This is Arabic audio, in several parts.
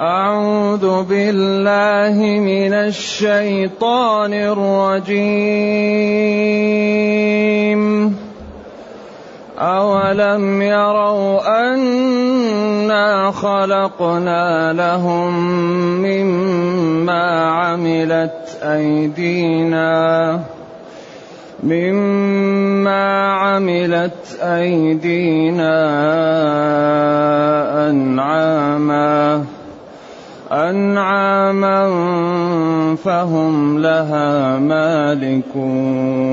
أعوذ بالله من الشيطان الرجيم. أولم يروا أنا خلقنا لهم مما عملت أيدينا مما عملت أيدينا أنعاما. أنعاما فهم لها مالكون.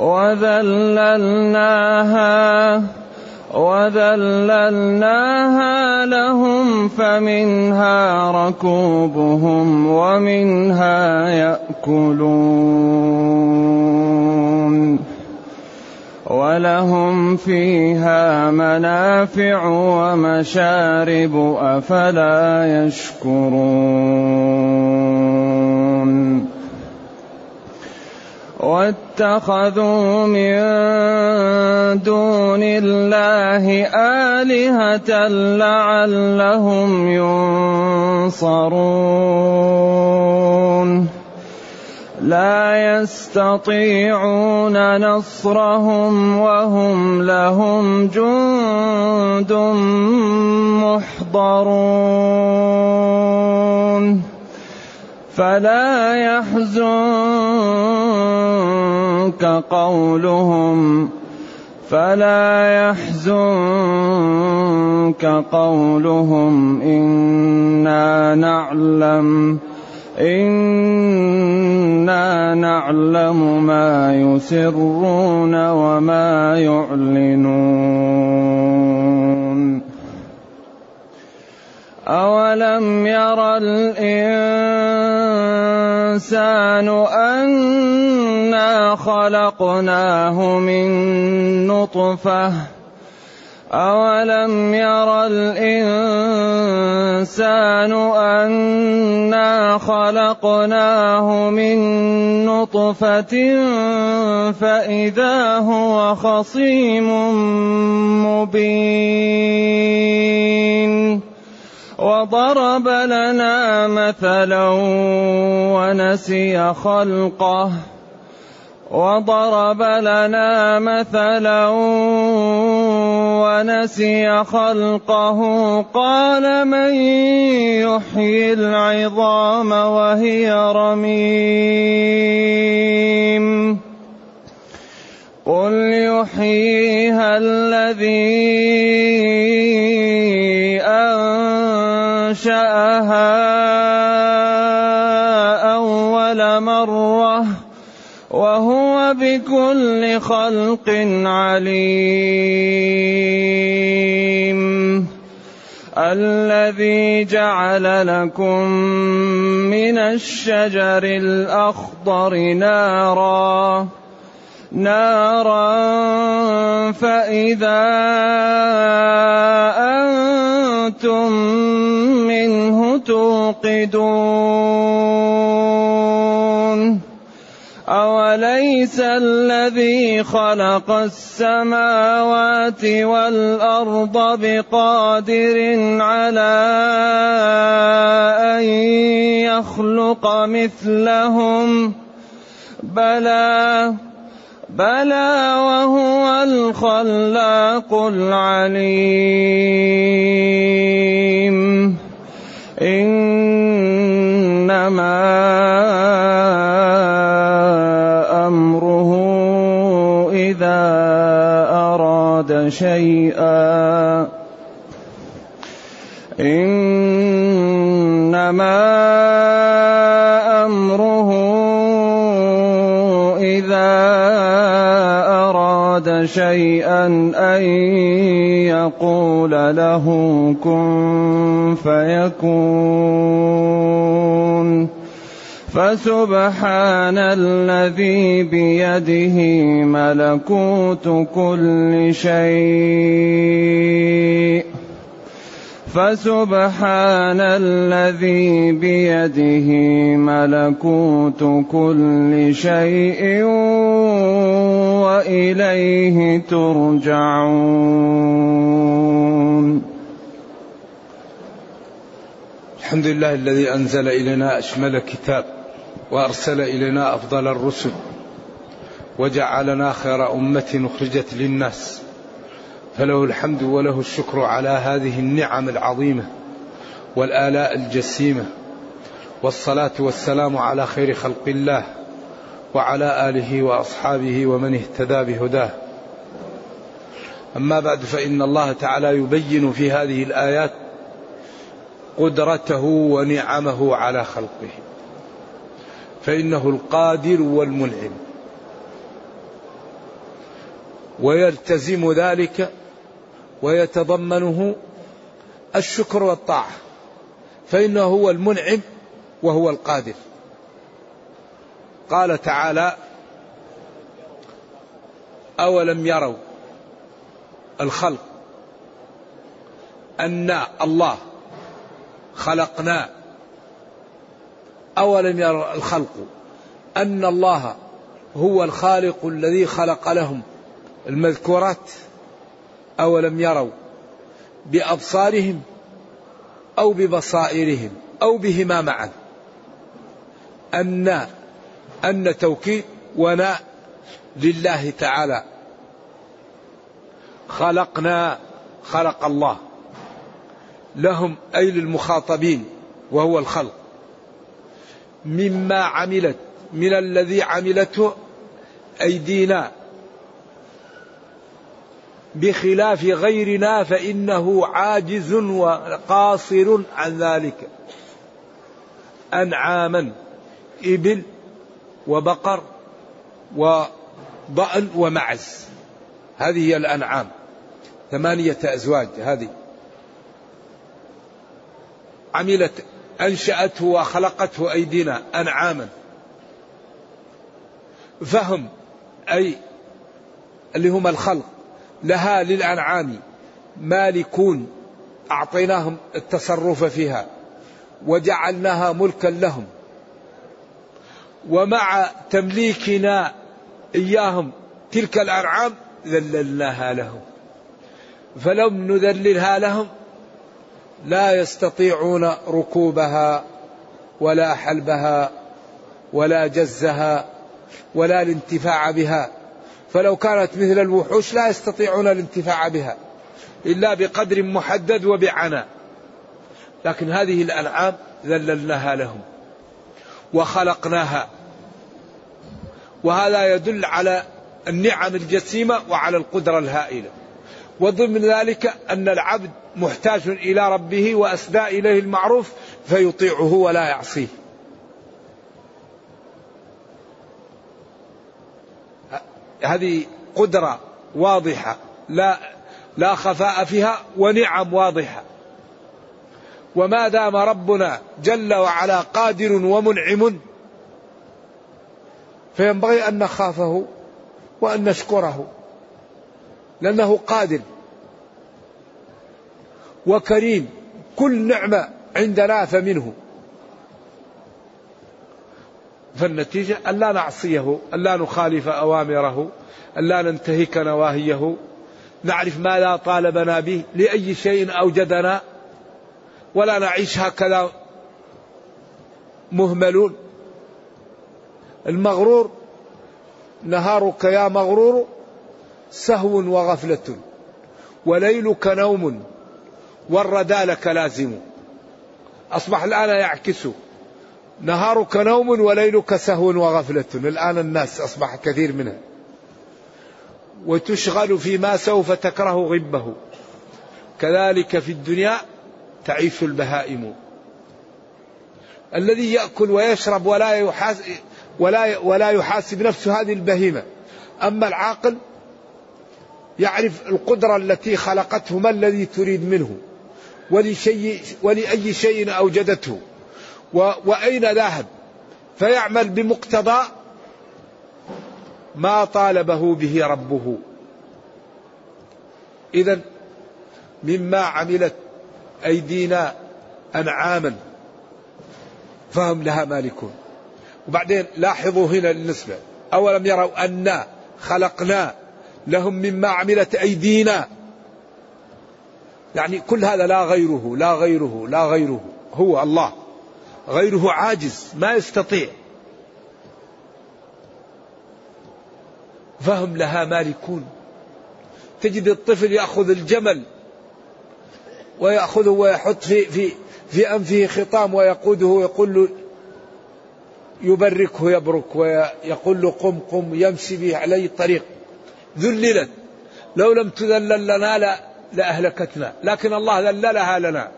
وذللناها وذللناها لهم فمنها ركوبهم ومنها يأكلون. ولهم فيها منافع ومشارب أفلا يشكرون. واتخذوا من دون الله آلهة لعلهم ينصرون. لا يستطيعون نصرهم وهم لهم جند محضرون فلا يحزنك قولهم فلا يحزنك قولهم إنا نعلم إنا نعلم ما يسرون وما يعلنون أولم ير الإنسان أنا خلقناه من نطفة أولم ير الإنسان أنا خلقناه من نطفة فإذا هو خصيم مبين وضرب لنا مثلا ونسي خلقه وضرب لنا مثلا ونسي خلقه. قال من يحيي العظام وهي رميم. قل يحييها الذي أنشأها. بكل خلق عليم. الذي جعل لكم من الشجر الأخضر نارا. نارا فإذا أنتم منه توقدون. أوليس الذي خلق السماوات والأرض بقادر على أن يخلق مثلهم. بلى بلى وهو الخلاق العليم. إنما شيئا. إنما أمره إذا أراد شيئا أن يقول له كن فيكون. فسبحان الذي بيده ملكوت كل شيء. فسبحان الذي بيده ملكوت كل شيء وإليه ترجعون. الحمد لله الذي أنزل إلينا أشمل كتاب. وأرسل إلينا أفضل الرسل وجعلنا خير أمة أخرجت للناس. فله الحمد وله الشكر على هذه النعم العظيمة والآلاء الجسيمة والصلاة والسلام على خير خلق الله وعلى آله وأصحابه ومن اهتدى بهداه. أما بعد فإن الله تعالى يبين في هذه الآيات قدرته ونعمه على خلقه. فإنه القادر والمنعم. ويلتزم ذلك ويتضمنه الشكر والطاعة. فإنه هو المنعم وهو القادر. قال تعالى أولم يروا الخلق أن الله خلقنا أولم يروا الخلق أن الله هو الخالق الذي خلق لهم المذكورات؟ أولم يروا بأبصارهم أو ببصائرهم أو بهما معا؟ أن أن توكيد وناء لله تعالى. خلقنا خلق الله. لهم أي للمخاطبين وهو الخلق. مما عملت من الذي عملته أيدينا. بخلاف غيرنا فإنه عاجز وقاصر عن ذلك. أنعاما إبل وبقر وضأن ومعز. هذه هي الأنعام. ثمانية أزواج هذه. عملت أنشأته وخلقته أيدينا أنعاما. فهم أي اللي هم الخلق لها للأنعام. مالكون أعطيناهم التصرف فيها وجعلناها ملكا لهم. ومع تمليكنا إياهم تلك الأنعام ذللناها لهم. فلم نذللها لهم لا يستطيعون ركوبها ولا حلبها ولا جزها ولا الانتفاع بها. فلو كانت مثل الوحوش لا يستطيعون الانتفاع بها إلا بقدر محدد وبعناء. لكن هذه الأنعام ذللناها لهم وخلقناها. وهذا يدل على النعم الجسيمة وعلى القدرة الهائلة. وضمن ذلك أن العبد محتاج إلى ربه وأسدى إليه المعروف فيطيعه ولا يعصيه. هذه قدرة واضحة لا لا خفاء فيها ونعم واضحة. وما دام ربنا جل وعلا قادر ومنعم فينبغي أن نخافه وأن نشكره. لأنه قادر وكريم. كل نعمة عندنا فمنه فالنتيجة ألا نعصيه ألا نخالف أوامره ألا ننتهك نواهيه. نعرف ما لا طالبنا به لأي شيء أوجدنا. ولا نعيش هكذا مهملون. المغرور نهارك يا مغرور سهو وغفلة وليلك نوم والردى لك لازم أصبح الآن يعكس. نهارك نوم وليلك سهو وغفلة. الآن الناس أصبح كثير منها. وتشغل فيما سوف تكره غبه. كذلك في الدنيا تعيش البهائم. الذي يأكل ويشرب ولا يحاسب ولا ولا يحاسب نفسه هذه البهيمة. أما العاقل يعرف القدرة التي خلقته ما الذي تريد منه ولشيء ولأي شيء أوجدته وأين ذهب فيعمل بمقتضى ما طالبه به ربه. إذا مما عملت أيدينا أنعاما فهم لها مالكون. وبعدين لاحظوا هنا النسبة. أولم يروا أنا خلقنا لهم مما عملت أيدينا. يعني كل هذا لا غيره لا غيره لا غيره. هو الله. غيره عاجز ما يستطيع. فهم لها مالكون. تجد الطفل يأخذ الجمل ويأخذه ويحط في في في أنفه خطام ويقوده ويقول له يبركه يبرك ويقول له قم قم يمشي به علي الطريق ذللت. لو لم تذلل لنا لا لأهلكتنا. لكن الله ذللها لنا.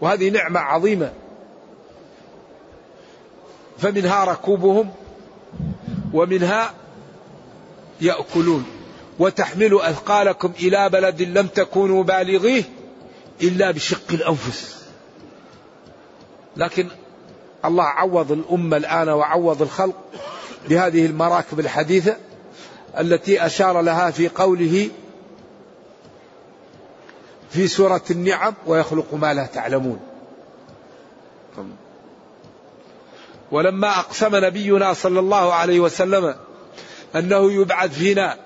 وهذه نعمة عظيمة. فمنها ركوبهم ومنها يأكلون. وتحمل أثقالكم إلى بلد لم تكونوا بالغيه إلا بشق الأنفس. لكن الله عوض الأمة الآن وعوض الخلق بهذه المراكب الحديثة التي أشار لها في قوله في سورة النعم ويخلق ما لا تعلمون. ولما أقسم نبينا صلى الله عليه وسلم أنه يبعث فينا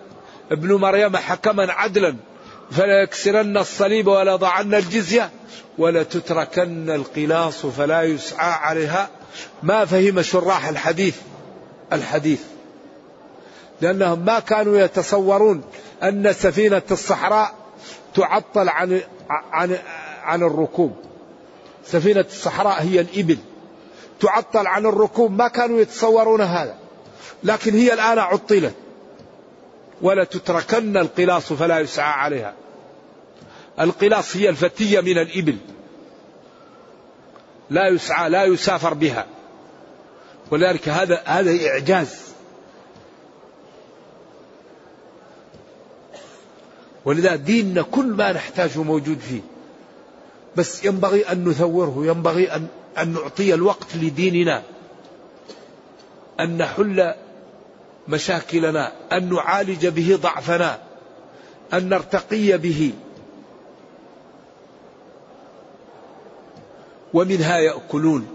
ابن مريم حكما عدلا فلا يكسرن الصليب ولا ضعن الجزية ولا تتركن القلاص فلا يسعى عليها. ما فهم شراح الحديث؟ الحديث. لأنهم ما كانوا يتصورون أن سفينة الصحراء تعطل عن عن عن الركوب. سفينة الصحراء هي الإبل. تعطل عن الركوب. ما كانوا يتصورون هذا. لكن هي الآن عطلت. ولا تتركن القلاص فلا يسعى عليها. القلاص هي الفتية من الإبل. لا يسعى لا يسافر بها. ولذلك هذا هذا إعجاز. ولذا ديننا كل ما نحتاجه موجود فيه. بس ينبغي أن نثوره ينبغي أن, أن نعطي الوقت لديننا. أن نحل مشاكلنا أن نعالج به ضعفنا أن نرتقي به. ومنها يأكلون.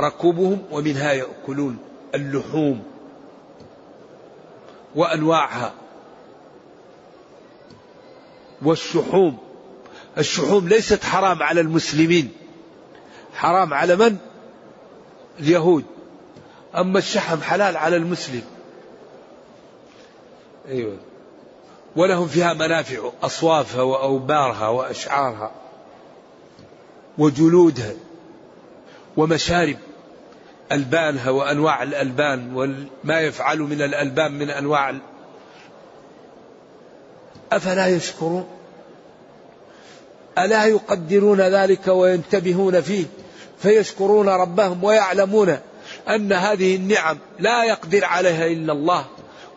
ركوبهم ومنها يأكلون. اللحوم. وأنواعها. والشحوم. الشحوم ليست حرام على المسلمين. حرام على من؟ اليهود. أما الشحم حلال على المسلم. أيوة. ولهم فيها منافع أصوافها وأوبارها وأشعارها وجلودها ومشارب ألبانها وأنواع الألبان وما يفعل من الألبان من أنواع أفلا يشكرون؟ ألا يقدرون ذلك وينتبهون فيه؟ فيشكرون ربهم ويعلمون أن هذه النعم لا يقدر عليها إلا الله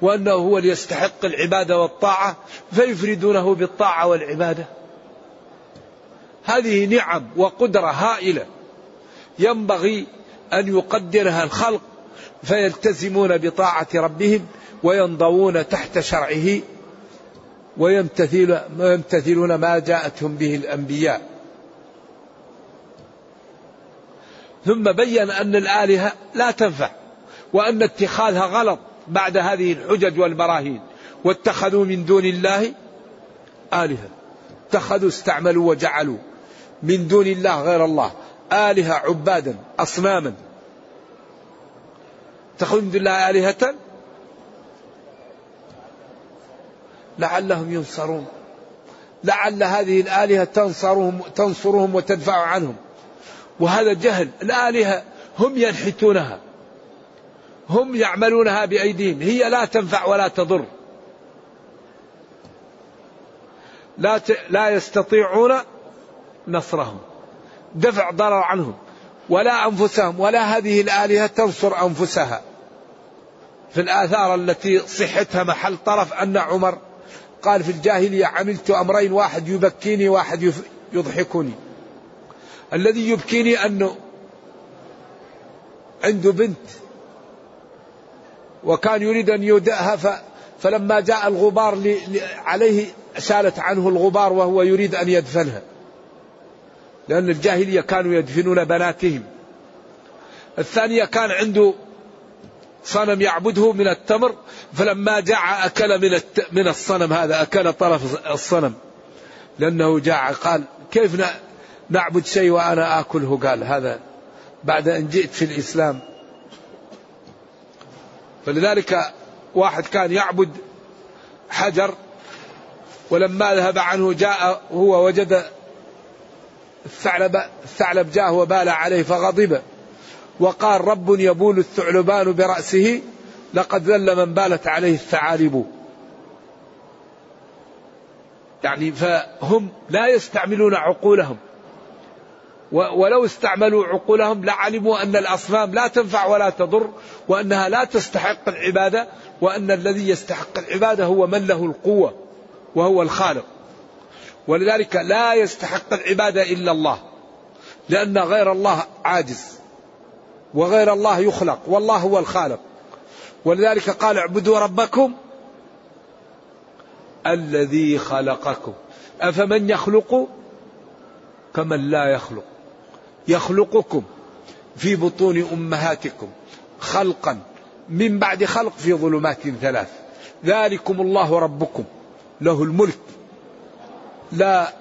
وأنه هو اللي يستحق العبادة والطاعة فيفردونه بالطاعة والعبادة. هذه نعم وقدرة هائلة ينبغي أن يقدرها الخلق فيلتزمون بطاعة ربهم وينضوون تحت شرعه ويمتثلون ما جاءتهم به الأنبياء. ثم بين أن الآلهة لا تنفع وأن اتخاذها غلط بعد هذه الحجج والبراهين. واتخذوا من دون الله آلهة. اتخذوا استعملوا وجعلوا. من دون الله غير الله. آلهة عبادا أصناما. اتخذوا من دون الله آلهة؟ لعلهم ينصرون. لعل هذه الآلهة تنصرهم تنصرهم وتدفع عنهم. وهذا جهل الآلهة هم ينحتونها هم يعملونها بأيديهم هي لا تنفع ولا تضر. لا ت... لا يستطيعون نصرهم دفع ضرر عنهم ولا أنفسهم ولا هذه الآلهة تنصر أنفسها. في الآثار التي صحتها محل طرف أن عمر قال في الجاهلية عملت أمرين واحد يبكيني واحد يضحكني الذي يبكيني أنه عنده بنت وكان يريد أن يودعها فلما جاء الغبار عليه شالت عنه الغبار وهو يريد أن يدفنها. لأن الجاهلية كانوا يدفنون بناتهم. الثانية كان عنده صنم يعبده من التمر فلما جاع أكل من من الصنم هذا أكل طرف الصنم. لأنه جاع قال كيف نعبد شيء وأنا آكله. قال هذا بعد أن جئت في الإسلام. فلذلك واحد كان يعبد حجر ولما ذهب عنه جاء هو وجد الثعلب الثعلب جاء وبال عليه فغضب وقال رب يبول الثعلبان برأسه لقد ذل من بالت عليه الثعالب. يعني فهم لا يستعملون عقولهم. ولو استعملوا عقولهم لعلموا أن الأصنام لا تنفع ولا تضر وأنها لا تستحق العبادة وأن الذي يستحق العبادة هو من له القوة وهو الخالق. ولذلك لا يستحق العبادة إلا الله لأن غير الله عاجز وغير الله يخلق والله هو الخالق. ولذلك قال اعبدوا ربكم الذي خلقكم. أفمن يخلق كمن لا يخلق؟ يخلقكم في بطون أمهاتكم خلقا من بعد خلق في ظلمات ثلاث. ذلكم الله ربكم له الملك. لا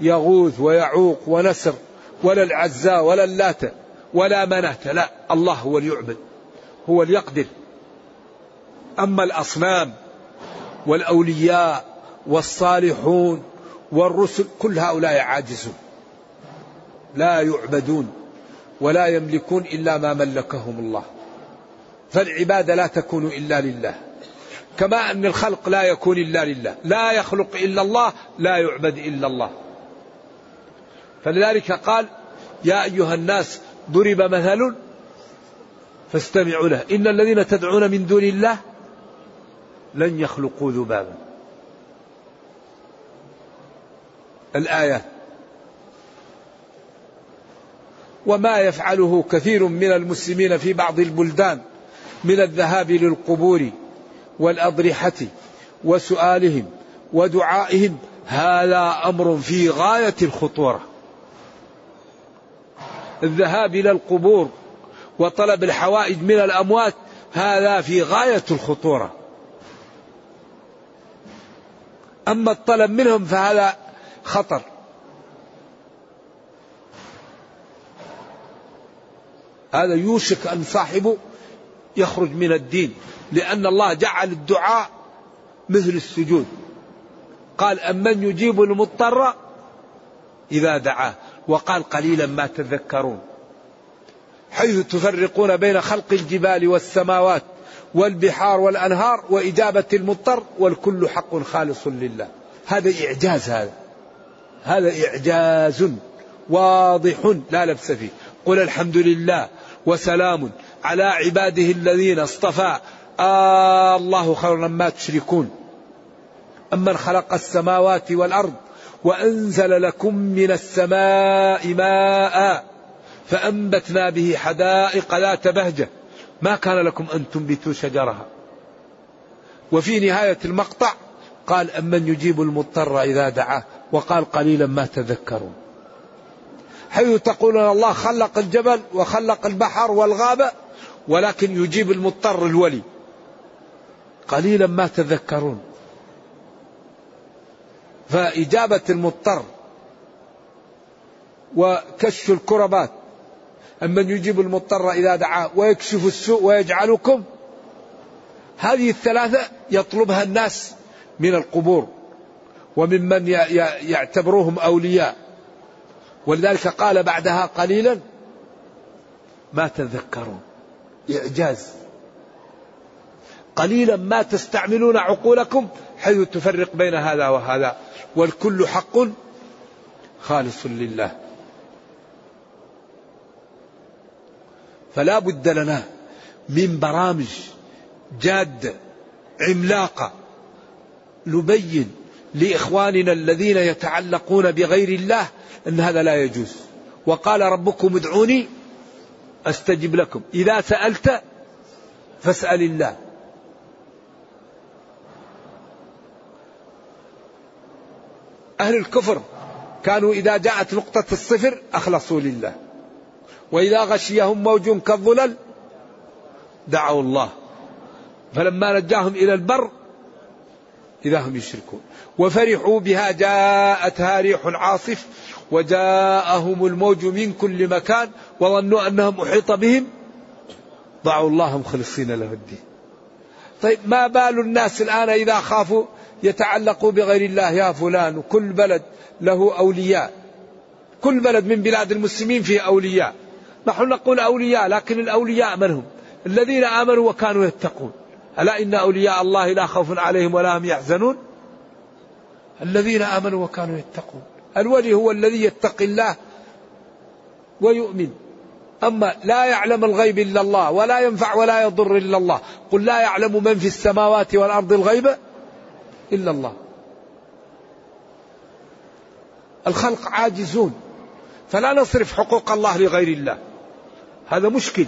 يغوث ويعوق ونسر ولا العزاء ولا اللات ولا منات. لا الله هو اللي يعبد هو اللي يقدر أما الأصنام والأولياء والصالحون والرسل كل هؤلاء عاجزون. لا يعبدون ولا يملكون إلا ما ملكهم الله. فالعبادة لا تكون إلا لله. كما أن الخلق لا يكون إلا لله. لا يخلق إلا الله لا يعبد إلا الله. فلذلك قال يا أيها الناس ضرب مثل فاستمعوا له. إن الذين تدعون من دون الله لن يخلقوا ذبابا. الآيات. وما يفعله كثير من المسلمين في بعض البلدان من الذهاب للقبور والأضرحة وسؤالهم ودعائهم هذا أمر في غاية الخطورة. الذهاب إلى القبور وطلب الحوائج من الأموات هذا في غاية الخطورة. أما الطلب منهم فهذا خطر. هذا يوشك أن صاحبه يخرج من الدين لأن الله جعل الدعاء مثل السجود. قال أمن يجيب المضطر إذا دعاه. وقال قليلا ما تذكرون. حيث تفرقون بين خلق الجبال والسماوات والبحار والأنهار وإجابة المضطر والكل حق خالص لله. هذا إعجاز هذا. هذا إعجاز واضح لا لبس فيه. قل الحمد لله. وسلام على عباده الذين اصطفى. آه الله خير ما تشركون. أمن خلق السماوات والأرض وأنزل لكم من السماء ماء فأنبتنا به حدائق ذات بهجة. ما كان لكم أن تنبتوا شجرها. وفي نهاية المقطع قال أمن يجيب المضطر إذا دعاه. وقال قليلا ما تذكرون. حيث تقولون الله خلق الجبل وخلق البحر والغابة ولكن يجيب المضطر الولي. قليلا ما تذكرون. فإجابة المضطر وكشف الكربات. أمن يجيب المضطر إذا دعاه ويكشف السوء ويجعلكم. هذه الثلاثة يطلبها الناس من القبور وممن يعتبروهم أولياء. ولذلك قال بعدها قليلا ما تذكرون. إعجاز. قليلا ما تستعملون عقولكم حيث تفرق بين هذا وهذا. والكل حق خالص لله. فلا بد لنا من برامج جادة عملاقة نبين لإخواننا الذين يتعلقون بغير الله أن هذا لا يجوز. وقال ربكم ادعوني أستجب لكم. إذا سألت فاسأل الله. أهل الكفر كانوا إذا جاءت نقطة الصفر أخلصوا لله. وإذا غشيهم موج كالظلل دعوا الله. فلما نجاهم إلى البر إذا هم يشركون. وفرحوا بها جاءتها ريح عاصف وجاءهم الموج من كل مكان وظنوا أنهم أحيط بهم. ضعوا الله مخلصين له الدين. طيب ما بال الناس الآن إذا خافوا يتعلقوا بغير الله؟ يا فلان وكل بلد له أولياء. كل بلد من بلاد المسلمين فيه أولياء. نحن نقول أولياء لكن الأولياء من هم؟ الذين آمنوا وكانوا يتقون. ألا إن أولياء الله لا خوف عليهم ولا هم يحزنون؟ الذين آمنوا وكانوا يتقون. الولي هو الذي يتقي الله ويؤمن. أما لا يعلم الغيب إلا الله ولا ينفع ولا يضر إلا الله. قل لا يعلم من في السماوات والأرض الغيب إلا الله. الخلق عاجزون. فلا نصرف حقوق الله لغير الله. هذا مشكل.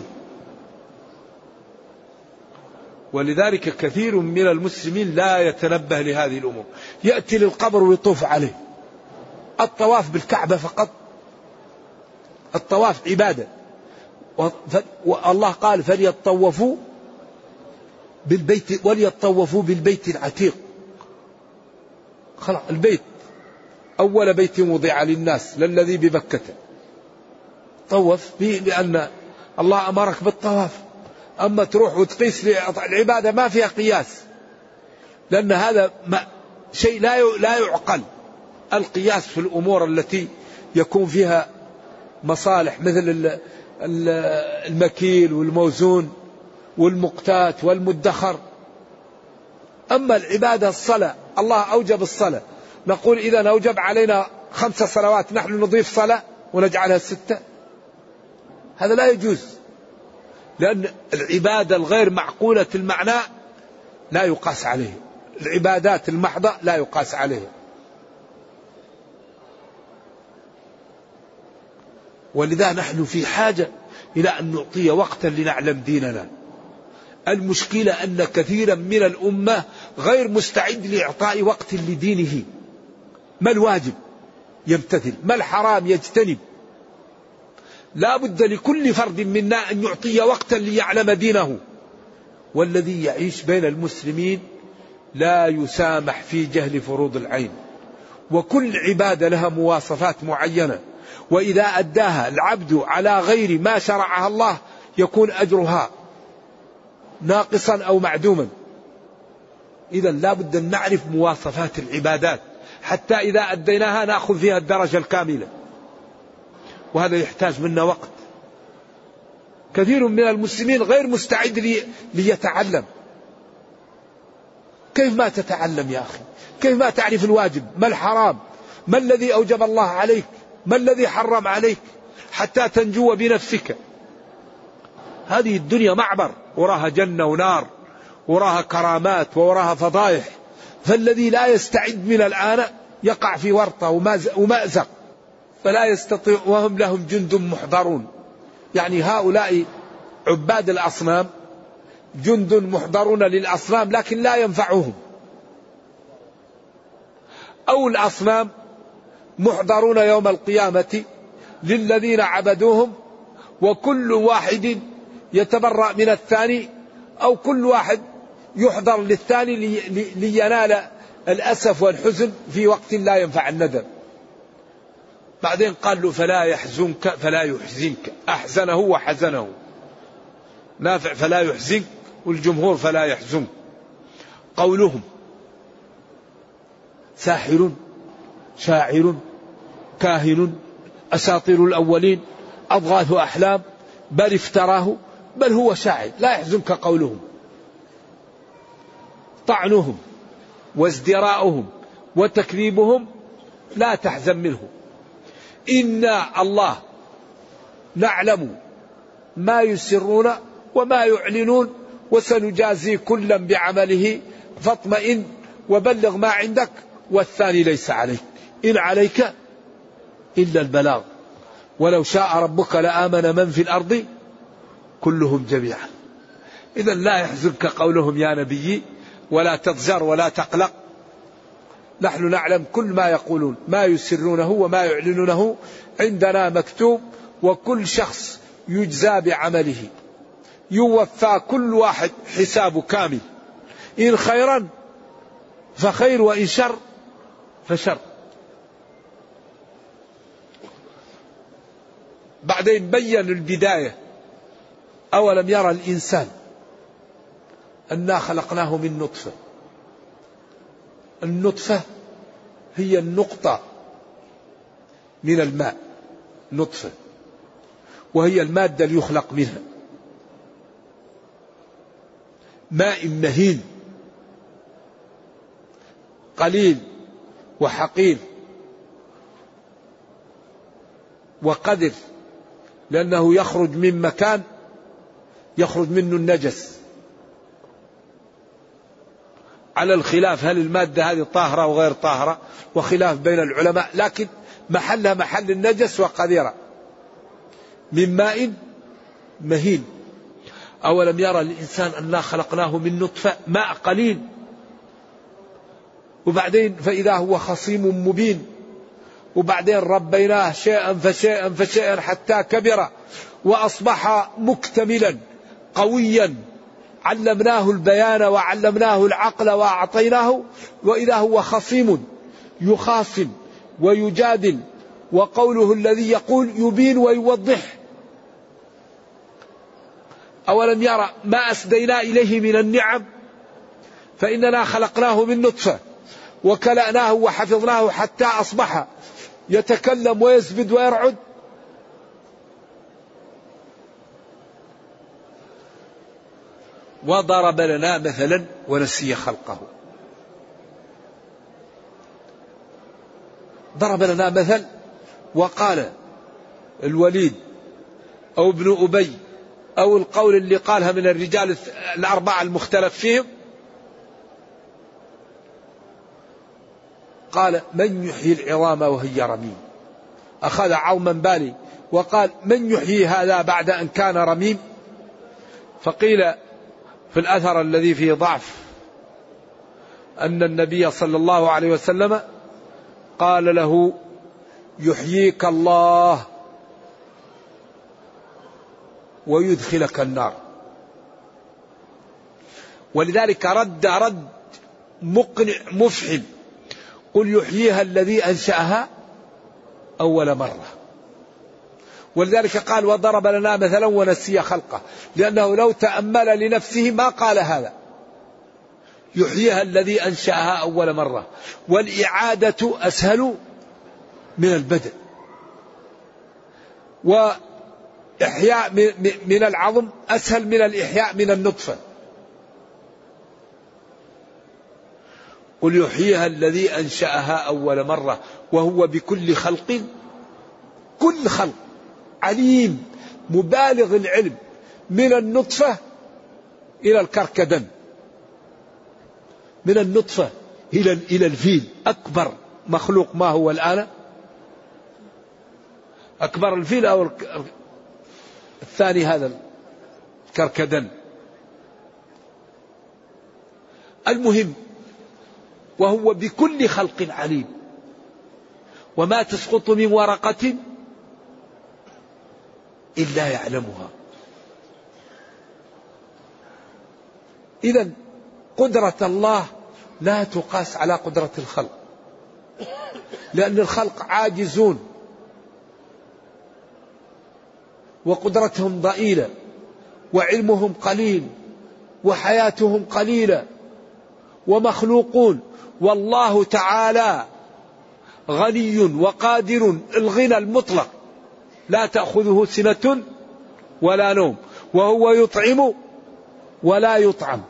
ولذلك كثير من المسلمين لا يتنبه لهذه الأمور. يأتي للقبر ويطوف عليه. الطواف بالكعبة فقط. الطواف عبادة. والله قال فليطوفوا بالبيت وليطوفوا بالبيت العتيق. خلاص البيت. أول بيت وضع للناس للذي ببكة طوف به لأن الله أمرك بالطواف. أما تروح وتقيس العبادة ما فيها قياس. لأن هذا ما شيء لا لا يعقل. القياس في الأمور التي يكون فيها مصالح مثل المكيل والموزون والمقتات والمدخر. أما العبادة الصلاة الله أوجب الصلاة. نقول إذا أوجب علينا خمس صلوات نحن نضيف صلاة ونجعلها ستة. هذا لا يجوز. لأن العبادة الغير معقولة المعنى لا يقاس عليه. العبادات المحضة لا يقاس عليها ولذا نحن في حاجة إلى أن نعطي وقتا لنعلم ديننا. المشكلة أن كثيرا من الأمة غير مستعد لإعطاء وقت لدينه. ما الواجب؟ يمتثل. ما الحرام؟ يجتنب. لا بد لكل فرد منا أن يعطي وقتا ليعلم دينه. والذي يعيش بين المسلمين لا يسامح في جهل فروض العين. وكل عبادة لها مواصفات معينة. وإذا أداها العبد على غير ما شرعها الله يكون أجرها ناقصا أو معدوما. إذا لا بد أن نعرف مواصفات العبادات. حتى إذا أديناها نأخذ فيها الدرجة الكاملة. وهذا يحتاج منا وقت. كثير من المسلمين غير مستعد لي ليتعلم. كيف ما تتعلم يا أخي؟ كيف ما تعرف الواجب؟ ما الحرام؟ ما الذي أوجب الله عليك؟ ما الذي حرم عليك؟ حتى تنجو بنفسك. هذه الدنيا معبر. وراها جنة ونار. وراها كرامات. وراها فضائح. فالذي لا يستعد من الآن يقع في ورطة ومأزق. فلا يستطيع وهم لهم جند محضرون. يعني هؤلاء عباد الأصنام جند محضرون للأصنام لكن لا ينفعهم. أو الأصنام محضرون يوم القيامة للذين عبدوهم وكل واحد يتبرأ من الثاني أو كل واحد يحضر للثاني لينال الأسف والحزن في وقت لا ينفع الندم. بعدين قال له فلا يحزنك فلا يحزنك. أحزنه وحزنه. نافع فلا يحزنك والجمهور فلا يحزنك. قولهم ساحر شاعر كاهن أساطير الأولين أضغاث أحلام بل افتراه بل هو شاعر. لا يحزنك قولهم. طعنهم وازدراؤهم وتكذيبهم لا تحزن منه. إنا الله نعلم ما يسرون وما يعلنون وسنجازي كلا بعمله فاطمئن وبلغ ما عندك والثاني ليس عليك. إن عليك إلا البلاغ. ولو شاء ربك لآمن من في الأرض كلهم جميعا. إذا لا يحزنك قولهم يا نبي ولا تضجر ولا تقلق. نحن نعلم كل ما يقولون ما يسرونه وما يعلنونه عندنا مكتوب وكل شخص يجزى بعمله. يوفى كل واحد حسابه كامل. إن خيرا فخير وإن شر فشر. بعدين بين البداية. أولم يرى الإنسان أنا خلقناه من نطفة. النطفة هي النقطة من الماء نطفة وهي المادة اللي يخلق منها. ماء مهين قليل وحقير وقدر لأنه يخرج من مكان يخرج منه النجس. على الخلاف هل المادة هذه طاهرة أو غير طاهرة وخلاف بين العلماء لكن محلها محل النجس وقذرة من ماء مهين. أولم يرى الإنسان أنا خلقناه من نطفة ماء قليل. وبعدين فإذا هو خصيم مبين. وبعدين ربيناه شيئا فشيئا فشيئا حتى كبر وأصبح مكتملا قويا. علمناه البيان وعلمناه العقل وأعطيناه وإذا هو خصيم يخاصم ويجادل وقوله الذي يقول يبين ويوضح. أولم يرى ما أسدينا إليه من النعم؟ فإننا خلقناه من نطفة وكلأناه وحفظناه حتى أصبح يتكلم ويسبد ويرعد. وضرب لنا مثلا ونسي خلقه. ضرب لنا مثل وقال الوليد أو ابن أبي أو القول اللي قالها من الرجال الأربعة المختلف فيهم. قال من يحيي العظام وهي رميم. أخذ عوما بالي وقال من يحيي هذا بعد أن كان رميم؟ فقيل في الأثر الذي فيه ضعف أن النبي صلى الله عليه وسلم قال له يحييك الله ويدخلك النار. ولذلك رد رد مقنع مفحم قل يحييها الذي أنشأها أول مرة. ولذلك قال وضرب لنا مثلا ونسي خلقه. لأنه لو تأمل لنفسه ما قال هذا. يحييها الذي أنشأها أول مرة. والإعادة أسهل من البدء. وإحياء من العظم أسهل من الإحياء من النطفة. قل يحييها الذي أنشأها أول مرة. وهو بكل خلق كل خلق. عليم مبالغ العلم من النطفة إلى الكركدن. من النطفة إلى إلى الفيل. أكبر مخلوق ما هو الآن؟ أكبر الفيل أو الثاني هذا الكركدن. المهم وهو بكل خلق عليم. وما تسقط من ورقة إلا يعلمها. إذا قدرة الله لا تقاس على قدرة الخلق. لأن الخلق عاجزون. وقدرتهم ضئيلة. وعلمهم قليل. وحياتهم قليلة. ومخلوقون. والله تعالى غني وقادر الغنى المطلق. لا تأخذه سنة ولا نوم وهو يطعم ولا يطعم.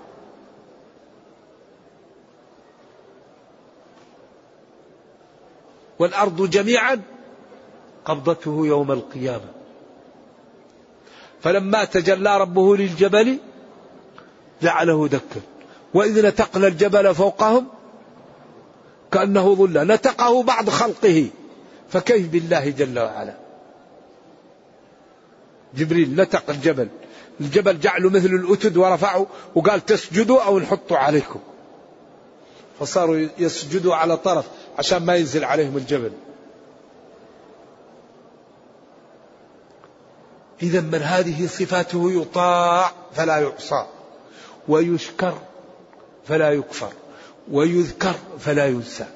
والأرض جميعا قبضته يوم القيامة. فلما تجلى ربه للجبل جعله دكا. وإذ نتقنا الجبل فوقهم كأنه ظل نتقه بعض خلقه. فكيف بالله جل وعلا؟ جبريل نتق الجبل الجبل جعله مثل الأتد ورفعه وقال تسجدوا أو نحطه عليكم. فصاروا يسجدوا على طرف عشان ما ينزل عليهم الجبل. إذا من هذه صفاته يطاع فلا يعصى ويشكر فلا يكفر ويذكر فلا ينسى.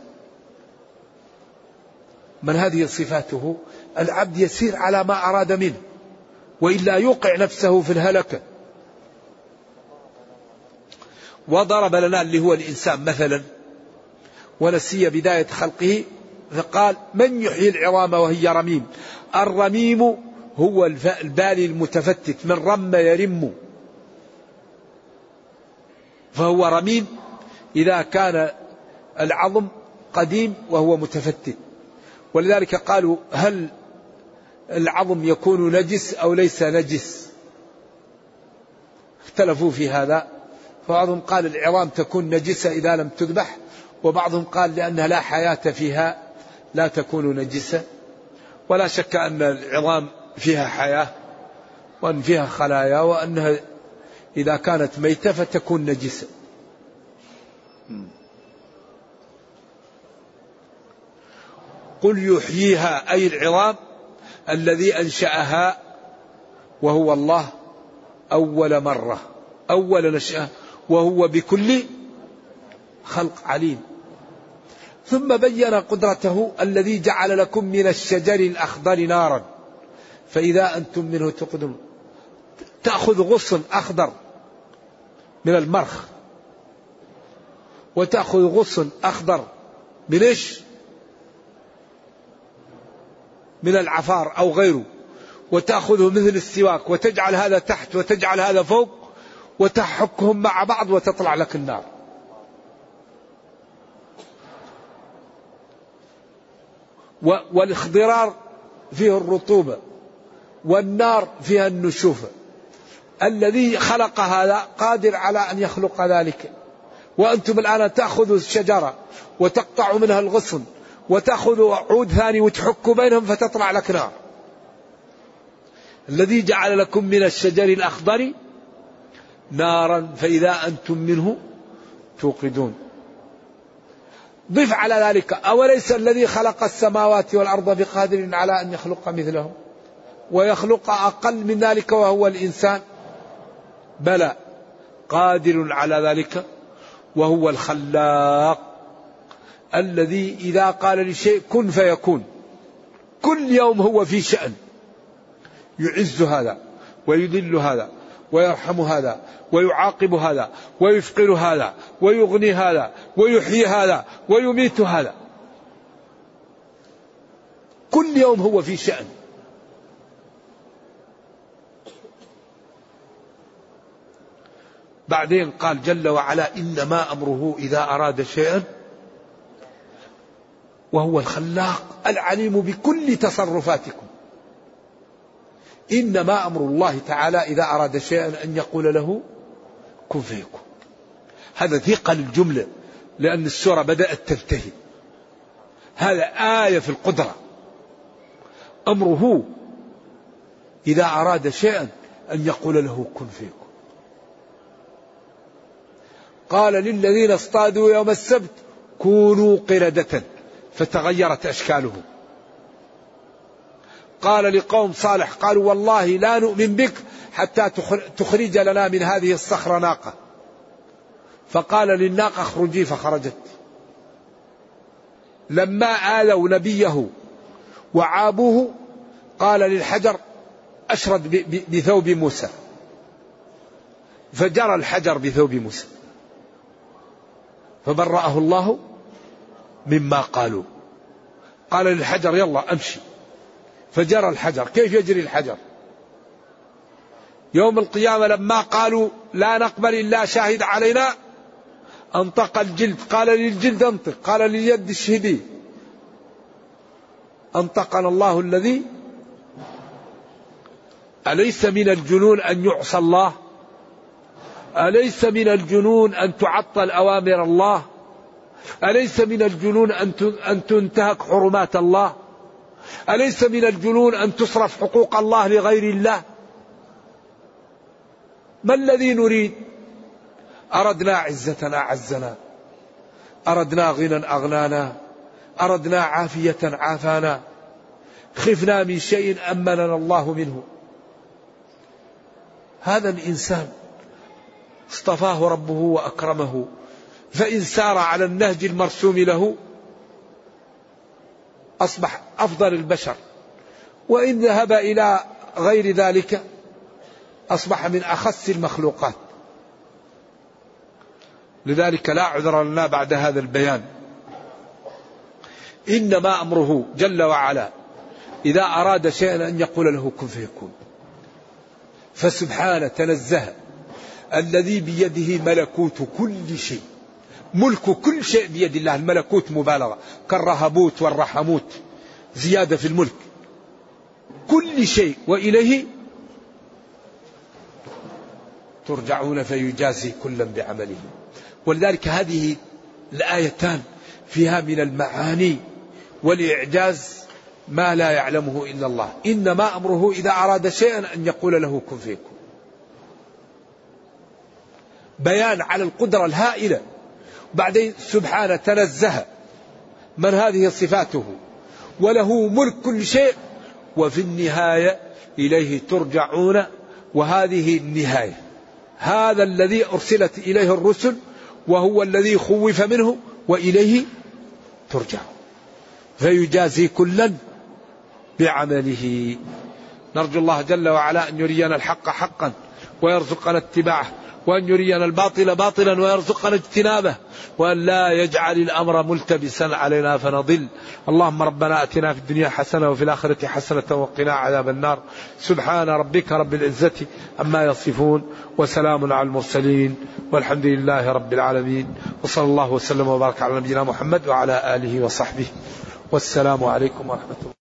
من هذه صفاته؟ العبد يسير على ما أراد منه. وإلا يوقع نفسه في الهلكة وضرب لنا اللي هو الإنسان مثلا ونسي بداية خلقه فقال من يحيي العظام وهي رميم؟ الرميم هو البالي المتفتت من رم يرم. فهو رميم إذا كان العظم قديم وهو متفتت. ولذلك قالوا هل العظم يكون نجس أو ليس نجس. اختلفوا في هذا. فبعضهم قال العظام تكون نجسة إذا لم تذبح وبعضهم قال لأنها لا حياة فيها لا تكون نجسة. ولا شك أن العظام فيها حياة وأن فيها خلايا وأنها إذا كانت ميتة فتكون نجسة. قل يحييها أي العظام الذي أنشأها وهو الله أول مرة. أول نشأة وهو بكل خلق عليم. ثم بين قدرته الذي جعل لكم من الشجر الأخضر نارا. فإذا أنتم منه تقدمون تأخذ غصن أخضر من المرخ. وتأخذ غصن أخضر من إيش؟ من العفار أو غيره وتأخذه مثل السواك وتجعل هذا تحت وتجعل هذا فوق وتحكهم مع بعض وتطلع لك النار. والاخضرار فيه الرطوبة والنار فيها النشوفة الذي خلق هذا قادر على أن يخلق ذلك. وأنتم الآن تأخذوا الشجرة وتقطعوا منها الغصن وتأخذوا عود ثاني وتحكوا بينهم فتطلع لك نار. الذي جعل لكم من الشجر الأخضر نارا فإذا أنتم منه توقدون. ضف على ذلك. أوليس الذي خلق السماوات والأرض بقادر على أن يخلق مثلهم؟ ويخلق أقل من ذلك وهو الإنسان؟ بلى. قادر على ذلك وهو الخلاق. الذي إذا قال لشيء كن فيكون. كل يوم هو في شأن. يعز هذا ويذل هذا ويرحم هذا ويعاقب هذا ويفقر هذا ويغني هذا ويحيي هذا ويميت هذا. كل يوم هو في شأن. بعدين قال جل وعلا إنما أمره إذا أراد شيئا وهو الخلاق العليم بكل تصرفاتكم. إنما أمر الله تعالى إذا أراد شيئا أن يقول له كن فيكون. هذا ثقل الجملة لأن السورة بدأت تنتهي هذا آية في القدرة. أمره إذا أراد شيئا أن يقول له كن فيكون. قال للذين اصطادوا يوم السبت كونوا قردة. فتغيرت أشكالهم قال لقوم صالح قالوا والله لا نؤمن بك حتى تخرج لنا من هذه الصخرة ناقة. فقال للناقة اخرجي فخرجت. لما آذوا نبيه وعابوه قال للحجر أشرد بثوب موسى. فجرى الحجر بثوب موسى. فبرأه الله مما قالوا. قال للحجر يلا أمشي. فجرى الحجر. كيف يجري الحجر؟ يوم القيامة لما قالوا لا نقبل إلا شاهد علينا أنطق الجلد. قال للجلد أنطق. قال لليد اشهدي أنطقنا الله الذي أليس من الجنون أن يعصى الله؟ أليس من الجنون أن تعطل أوامر الله؟ أليس من الجنون أن تنتهك حرمات الله؟ أليس من الجنون أن تصرف حقوق الله لغير الله؟ ما الذي نريد؟ أردنا عزة أعزنا أردنا غنى أغنانا. أردنا عافية عافانا. خفنا من شيء أمننا الله منه. هذا الإنسان اصطفاه ربه وأكرمه. فإن سار على النهج المرسوم له أصبح أفضل البشر. وإن ذهب إلى غير ذلك أصبح من أخس المخلوقات. لذلك لا عذر لنا بعد هذا البيان. إنما أمره جل وعلا إذا أراد شيئا أن يقول له كن فيكون. فسبحانه تنزه الذي بيده ملكوت كل شيء. ملك كل شيء بيد الله الملكوت مبالغة. كالرهبوت والرحموت زيادة في الملك. كل شيء وإليه ترجعون فيجازي كلا بعمله. ولذلك هذه الآيتان فيها من المعاني والإعجاز ما لا يعلمه إلا الله. إنما أمره إذا أراد شيئا أن يقول له كن فيكون. بيان على القدرة الهائلة. بعدين سبحانه تنزه من هذه صفاته. وله ملك كل شيء وفي النهاية إليه ترجعون وهذه النهاية. هذا الذي أرسلت إليه الرسل وهو الذي خوف منه وإليه ترجع فيجازي كلا بعمله. نرجو الله جل وعلا أن يرينا الحق حقا ويرزقنا اتباعه. وأن يرينا الباطل باطلا ويرزقنا اجتنابه وأن لا يجعل الأمر ملتبسا علينا فنضل. اللهم ربنا أتنا في الدنيا حسنة وفي الآخرة حسنة وقنا عذاب النار. سبحان ربك رب العزة عما يصفون وسلام على المرسلين والحمد لله رب العالمين. وصلى الله وسلم وبارك على نبينا محمد وعلى آله وصحبه. والسلام عليكم ورحمة الله.